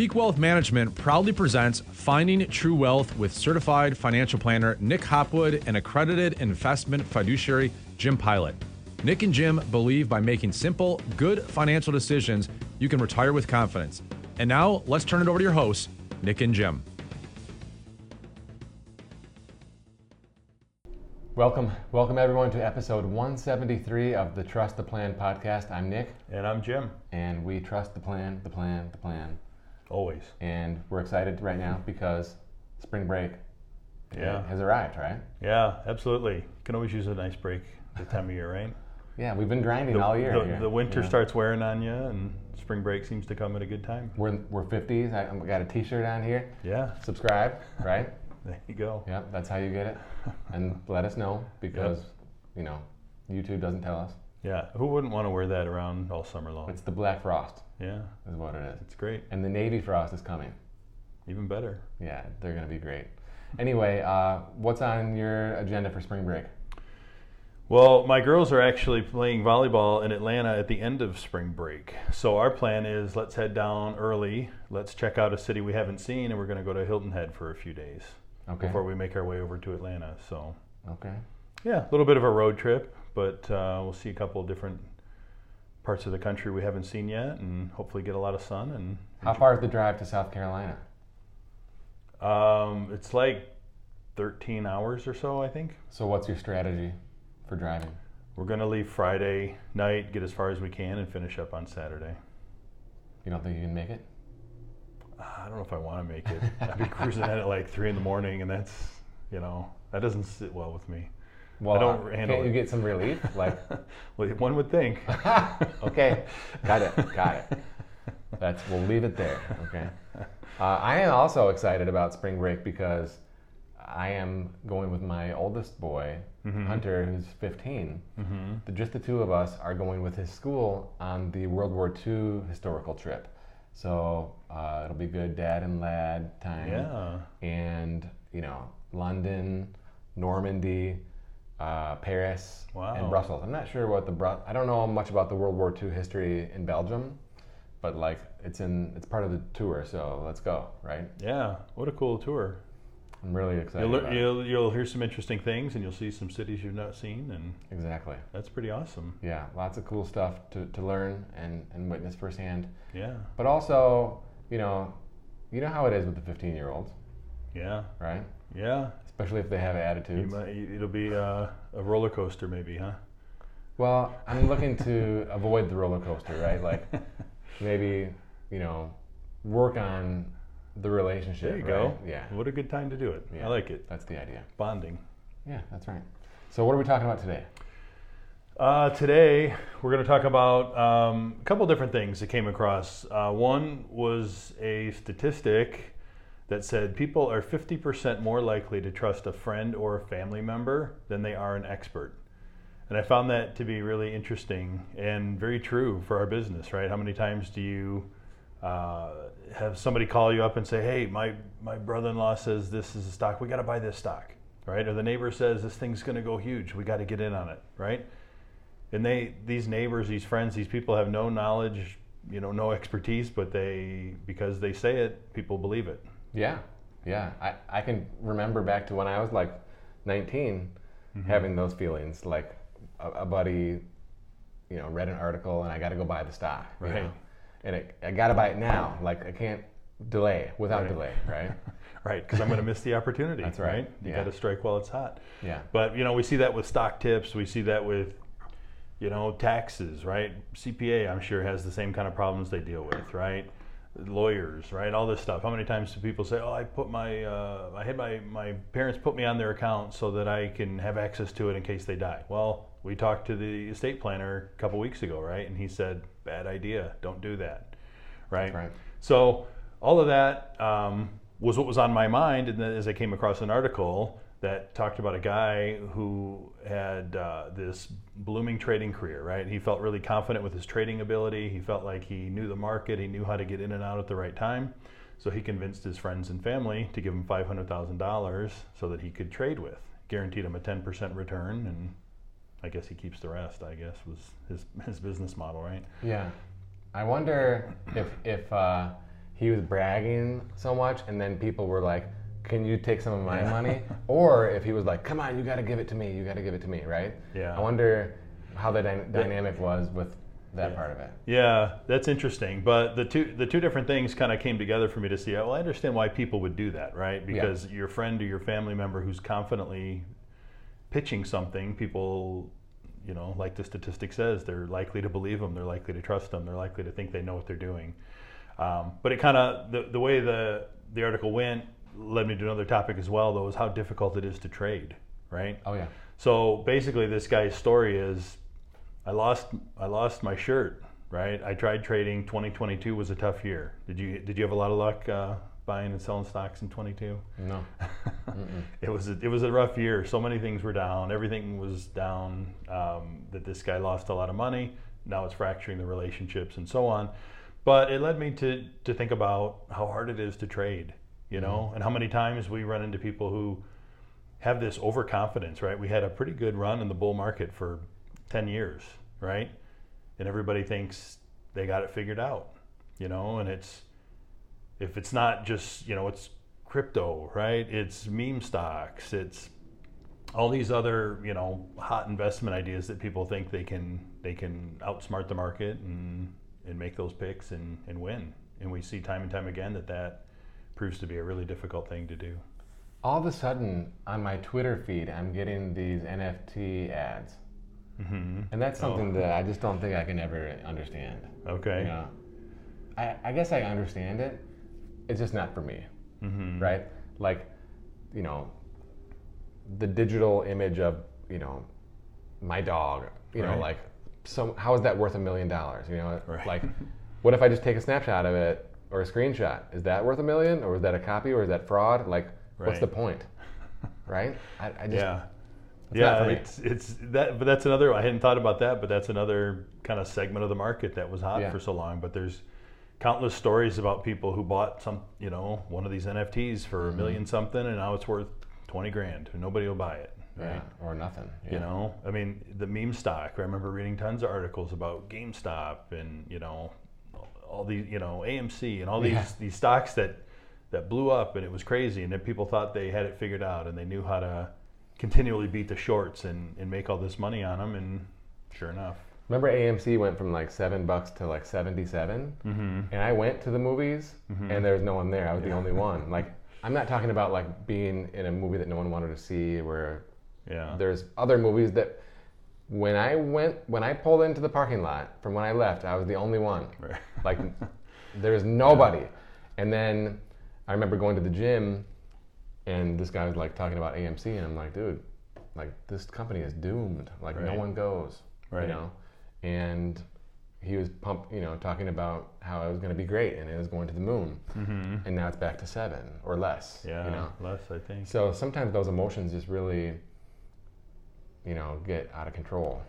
Peak Wealth Management proudly presents Finding True Wealth with certified financial planner Nick Hopwood and accredited investment fiduciary Jim Pilat. Nick and Jim believe by making simple, good financial decisions, you can retire with confidence. And now, let's turn it over to your hosts, Nick and Jim. Welcome, welcome everyone to episode 173 of the Trust the Plan podcast. I'm Nick, And I'm Jim. and we trust the plan, the plan, the plan. Always. And we're excited right now because spring break Yeah. has arrived, right? Yeah, absolutely. Can always use a nice break this time of year, right? Yeah, we've been grinding all year. The, the winter Yeah. starts wearing on you, and spring break seems to come at a good time. We're, we're 50s. I, I got a T-shirt on here. Yeah, Subscribe, right? there you go. Yep, that's how you get it. And let us know because you know YouTube doesn't tell us. Yeah, who wouldn't want to wear that around all summer long? It's the Black Frost, Yeah, is what it is. it's great. And the Navy Frost is coming. Even better. Yeah, they're gonna be great. Anyway, uh, what's on your agenda for spring break? Well, my girls are actually playing volleyball in Atlanta at the end of spring break. So our plan is let's head down early. Let's check out a city we haven't seen, and we're going to go to Hilton Head for a few days Okay. before we make our way over to Atlanta. So Okay. Yeah, a little bit of a road trip, but uh, we'll see a couple of different parts of the country we haven't seen yet, and hopefully get a lot of sun. And How far is the drive to South Carolina? um, it's like 13 hours or so, I think. So, what's your strategy for driving? We're gonna leave Friday night, get as far as we can, and finish up on Saturday. You don't think you can make it? I don't know if I want to make it. I'd be cruising in at like three in the morning, and that's you know that doesn't sit well with me. Well, don't uh, handle can't you get some relief? Like, well, one would think. okay, got it, got it. That's we'll leave it there. Okay. Uh, I am also excited about spring break because I am going with my oldest boy, Hunter, who's 15. hmm The, just the two of us are going with his school on the World War II historical trip. So uh, it'll be good dad and lad time. Yeah. And, you know, London, Normandy, uh, Paris, Wow. and Brussels. I'm not sure what the, Bru- I don't know much about the World War II history in Belgium, but like it's in, it's part of the tour. So let's go, right? Yeah. What a cool tour. I'm really excited. You'll, you'll, you'll hear some interesting things and you'll see some cities you've not seen, and Exactly. that's pretty awesome. Yeah, lots of cool stuff to, to learn and, and witness firsthand. Yeah, But also, you know, you know how it is with the 15 year olds, yeah, right? Yeah. Especially if they have attitudes. might, it'll be uh, a roller coaster, maybe, huh? Well, I'm looking to avoid the roller coaster, right? Like maybe, you know, work on the relationship. There you right? go. Yeah, What a good time to do it. Yeah. I like it. that's the idea. Bonding. Yeah, that's right. So, what are we talking about today? Uh, today, we're going to talk about um, a couple different things that came across. Uh, one was a statistic that said people are 50% more likely to trust a friend or a family member than they are an expert. And I found that to be really interesting and very true for our business, right? How many times do you uh, have somebody call you up and say, hey, my, my brother in law says this is a stock, we got to buy this stock, right? Or the neighbor says this thing's going to go huge, we got to get in on it, right? and they these neighbors these friends these people have no knowledge you know no expertise but they because they say it people believe it Yeah, yeah. I, I can remember back to when I was like 19 mm-hmm. having those feelings. Like a, a buddy, you know, read an article and I got to go buy the stock. you Right. know? And it, I got to buy it now. Like I can't delay without Right. delay, right? right because i'm going to miss the opportunity That's right. you Yeah. got to strike while it's hot Yeah. but you know we see that with stock tips we see that with you know taxes right cpa i'm sure has the same kind of problems they deal with right lawyers right? All this stuff. How many times do people say oh i put my uh, i had my my parents put me on their account so that i can have access to it in case they die? Well we talked to the estate planner a couple weeks ago right? And he said bad idea. Don't do that. Right? Right. so all of that um, was what was on my mind, and then as I came across an article that talked about a guy who had uh, this blooming trading career. Right, he felt really confident with his trading ability. He felt like he knew the market. He knew how to get in and out at the right time. So he convinced his friends and family to give him five hundred thousand dollars so that he could trade with. Guaranteed him a ten percent return, and I guess he keeps the rest. I guess was his his business model, right? Yeah. I wonder if if uh, he was bragging so much, and then people were like, "Can you take some of my money?" Or if he was like, "Come on, you got to give it to me. You got to give it to me," right? Yeah. I wonder how the dy- dynamic was with that part of it. Yeah, that's interesting. But the two the two different things kind of came together for me to see. Well, I understand why people would do that, right? Because your friend or your family member who's confidently pitching something, people, you know, like the statistic says, they're likely to believe them, they're likely to trust them, they're likely to think they know what they're doing. Um, but it kind of the the way the the article went led me to another topic as well, though, is how difficult it is to trade, right? Oh yeah. So basically, this guy's story is, I lost I lost my shirt. Right. I tried trading. 2022 was a tough year. Did you Did you have a lot of luck uh, buying and selling stocks in 22? No. it was a, it was a rough year. So many things were down. Everything was down. Um, that this guy lost a lot of money. Now it's fracturing the relationships and so on. But it led me to to think about how hard it is to trade. You mm-hmm. know, and how many times we run into people who have this overconfidence, right? We had a pretty good run in the bull market for 10 years, right? And everybody thinks they got it figured out, you know, and it's, if it's not just, you know, it's crypto, right? It's meme stocks, it's all these other, you know, hot investment ideas that people think they can, they can outsmart the market and, and make those picks and, and win. And we see time and time again that that proves to be a really difficult thing to do. All of a sudden, on my Twitter feed, I'm getting these NFT ads, Mm-hmm. and that's something that I just don't think I can ever understand. Okay. You know, I, I guess I understand it. It's just not for me, Mm-hmm. right? Like, you know, the digital image of you know my dog. You know, like, so how is that worth a million dollars? You know, Right. like, what if I just take a snapshot of it or a screenshot? Is that worth a million, or is that a copy, or is that fraud? Like, what's the point? Right? I, I just yeah. yeah, it's it's that, but that's another. I hadn't thought about that, but that's another kind of segment of the market that was hot Yeah. for so long. But there's countless stories about people who bought some, you know, one of these NFTs for Mm-hmm. a million something, and now it's worth twenty grand, and nobody will buy it. Right? yeah, or nothing. Yeah. You know, I mean, the meme stock. I remember reading tons of articles about GameStop and you know, all these, you know, AMC and all these Yeah. these stocks that that blew up and it was crazy, and then people thought they had it figured out and they knew how to continually beat the shorts and, and make all this money on them, and sure enough, Remember AMC went from like seven bucks to like seventy-seven, mm-hmm. and I went to the movies, and there was no one there. I was the only one. Like, I'm not talking about like being in a movie that no one wanted to see, where yeah, there's other movies that when I went, when I pulled into the parking lot from when I left, I was the only one. Right. Like, there's nobody. And then I remember going to the gym, and this guy was like talking about AMC, and I'm like, dude, like this company is doomed. Like, no one goes. Right. You know, and he was pump, you know, talking about how it was going to be great and it was going to the moon, mm-hmm. and now it's back to seven or less. yeah, You know, less I think. so sometimes those emotions just really, you know, get out of control.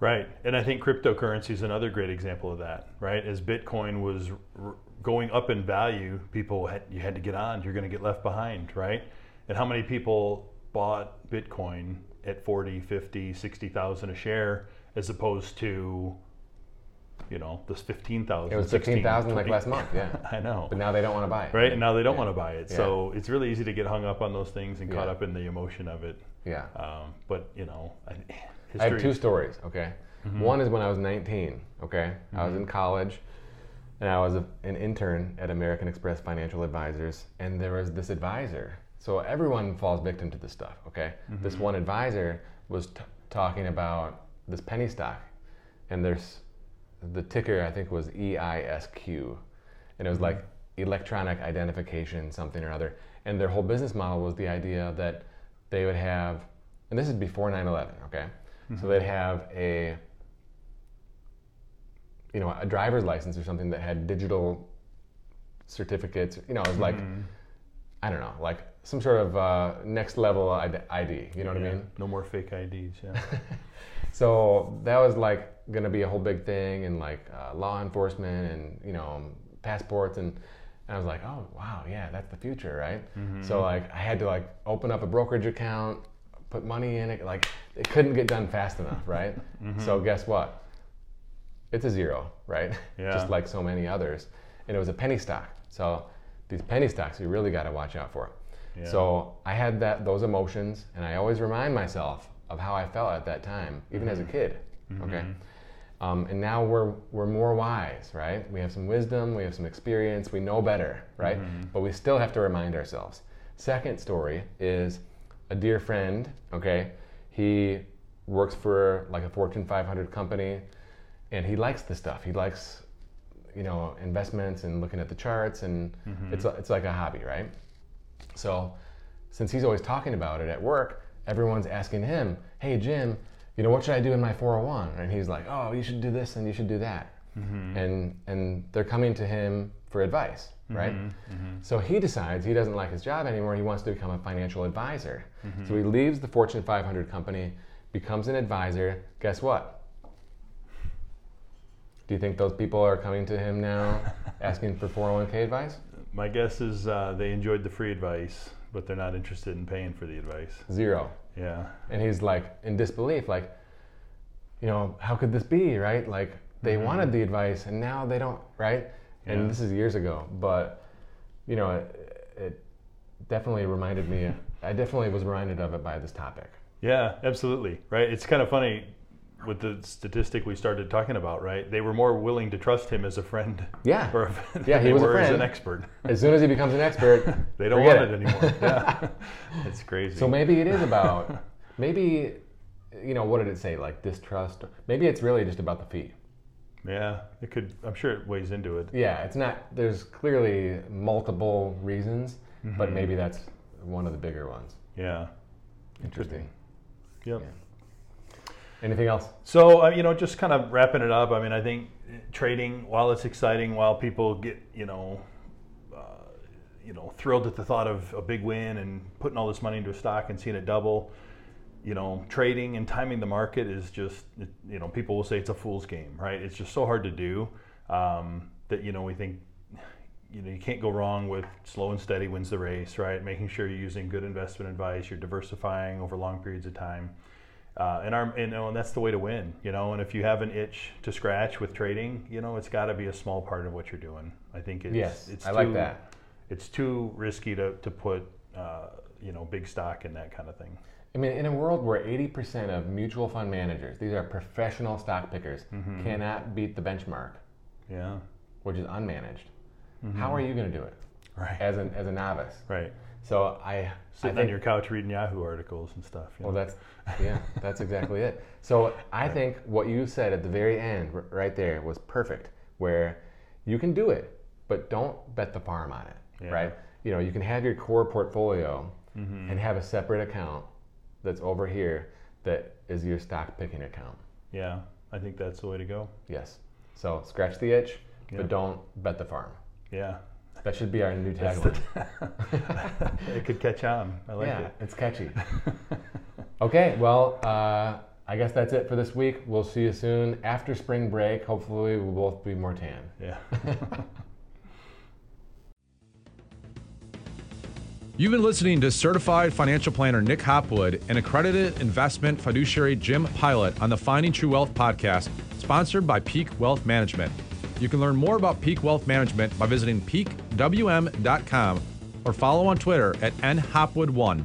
Right. And I think cryptocurrency is another great example of that, right? As Bitcoin was r- going up in value, people had, you had to get on, you're going to get left behind, right? And how many people bought Bitcoin at 40, 50, 60,000 a share as opposed to you know, this 15,000 It was 16, 15,000 like last month, yeah. I know. But now they don't want to buy it. Right? And now they don't Yeah. want to buy it. Yeah. So it's really easy to get hung up on those things and caught up in the emotion of it. Yeah. Um, but, you know, I, I have two stories, okay? Mm-hmm. One is when I was 19, okay? I was in college and I was a, an intern at American Express Financial Advisors, and there was this advisor. So everyone falls victim to this stuff, okay? Mm-hmm. This one advisor was t- talking about this penny stock, and there's the ticker, I think, was EISQ, and it was hmm. like electronic identification, something or other. And their whole business model was the idea that they would have, and this is before 9 11, okay? So mm-hmm. they'd have a, you know, a driver's license or something that had digital certificates. You know, it was like, mm-hmm. I don't know, like some sort of uh, next level ID, ID. You know what I mean? No more fake IDs. Yeah. So that was like going to be a whole big thing, and like uh, law enforcement, and you know, um, passports, and, and I was like, oh wow, yeah, that's the future, right? Mm-hmm. So like I had to like open up a brokerage account, put money in it, like it couldn't get done fast enough, right? Mm-hmm. So guess what? It's a zero, right? Yeah. Just like so many others. and it was a penny stock. So these penny stocks you really got to watch out for. Yeah. So I had that those emotions, and I always remind myself of how I felt at that time, even as a mm-hmm. kid. Okay. Um, and now we're we're more wise, right? We have some wisdom, we have some experience, we know better, right? But we still have to remind ourselves. Second story is a dear friend. Okay, he works for like a Fortune 500 company, and he likes the stuff. He likes, you know, investments and looking at the charts, and it's it's like a hobby, right? So, since he's always talking about it at work, everyone's asking him, "Hey Jim, you know what should I do in my 401?" And he's like, "Oh, you should do this and you should do that." Mm-hmm. And and they're coming to him for advice, mm-hmm, right? Mm-hmm. So he decides he doesn't like his job anymore. He wants to become a financial advisor. So he leaves the Fortune 500 company, becomes an advisor. Guess what? Do you think those people are coming to him now asking for 401k advice? My guess is uh, they enjoyed the free advice, but they're not interested in paying for the advice. Zero. Yeah. and he's like in disbelief like you know how could this be right like they mm-hmm. wanted the advice and now they don't right Yeah. and this is years ago but you know it, it definitely reminded me i definitely was reminded of it by this topic Yeah, absolutely. Right. It's kind of funny with the statistic we started talking about, right? They were more willing to trust him as a friend. Yeah. Or Yeah, he was a were as an expert. as soon as he becomes an expert They don't want it, anymore. Yeah. it's crazy. so maybe it is about maybe you know what did it say like distrust maybe it's really just about the fee yeah, it could. I'm sure it weighs into it. yeah it's not there's clearly multiple reasons but Mm-hmm. maybe that's one of the bigger ones Yeah. interesting Yep. Yeah. Anything else? So uh, you know, just kind of wrapping it up. I mean, I think trading, while it's exciting, while people get you know, uh, you know, thrilled at the thought of a big win and putting all this money into a stock and seeing it double, you know, trading and timing the market is just you know, people will say it's a fool's game, right? It's just so hard to do um, that you know we think. You know, you can't go wrong with slow and steady wins the race, right? Making sure you're using good investment advice, you're diversifying over long periods of time uh, and our and, you know, and that's the way to win you know and if you have an itch to scratch with trading you know it's got to be a small part of what you're doing i think it's Yes, it's I too, like that. it's too risky to, to put uh, you know big stock in that kind of thing I mean, in a world where 80% of mutual fund managers, these are professional stock pickers, Mm-hmm. cannot beat the benchmark, yeah which is unmanaged, Mm-hmm. how are you going to do it right as, an, as a novice? right So I, I sitting think, on your couch reading yahoo articles and stuff you well, that's, yeah, that's exactly it. So I think what you said at the very end, right there, was perfect, where you can do it, but don't bet the farm on it, Yeah. right? You know, you can have your core portfolio Mm-hmm. and have a separate account that's over here that is your stock picking account. yeah i think that's the way to go Yes. So scratch the itch, Yeah. but don't bet the farm. yeah That should be our new tagline. it could catch on i like yeah, it it's catchy. okay, well, uh, I guess that's it for this week. We'll see you soon after spring break. Hopefully, we'll both be more tan. yeah You've been listening to certified financial planner Nick Hopwood and accredited investment fiduciary Jim Pilat on the Finding True Wealth podcast, sponsored by Peak Wealth Management. You can learn more about Peak Wealth Management by visiting peakwm.com or follow on Twitter at nhopwood1.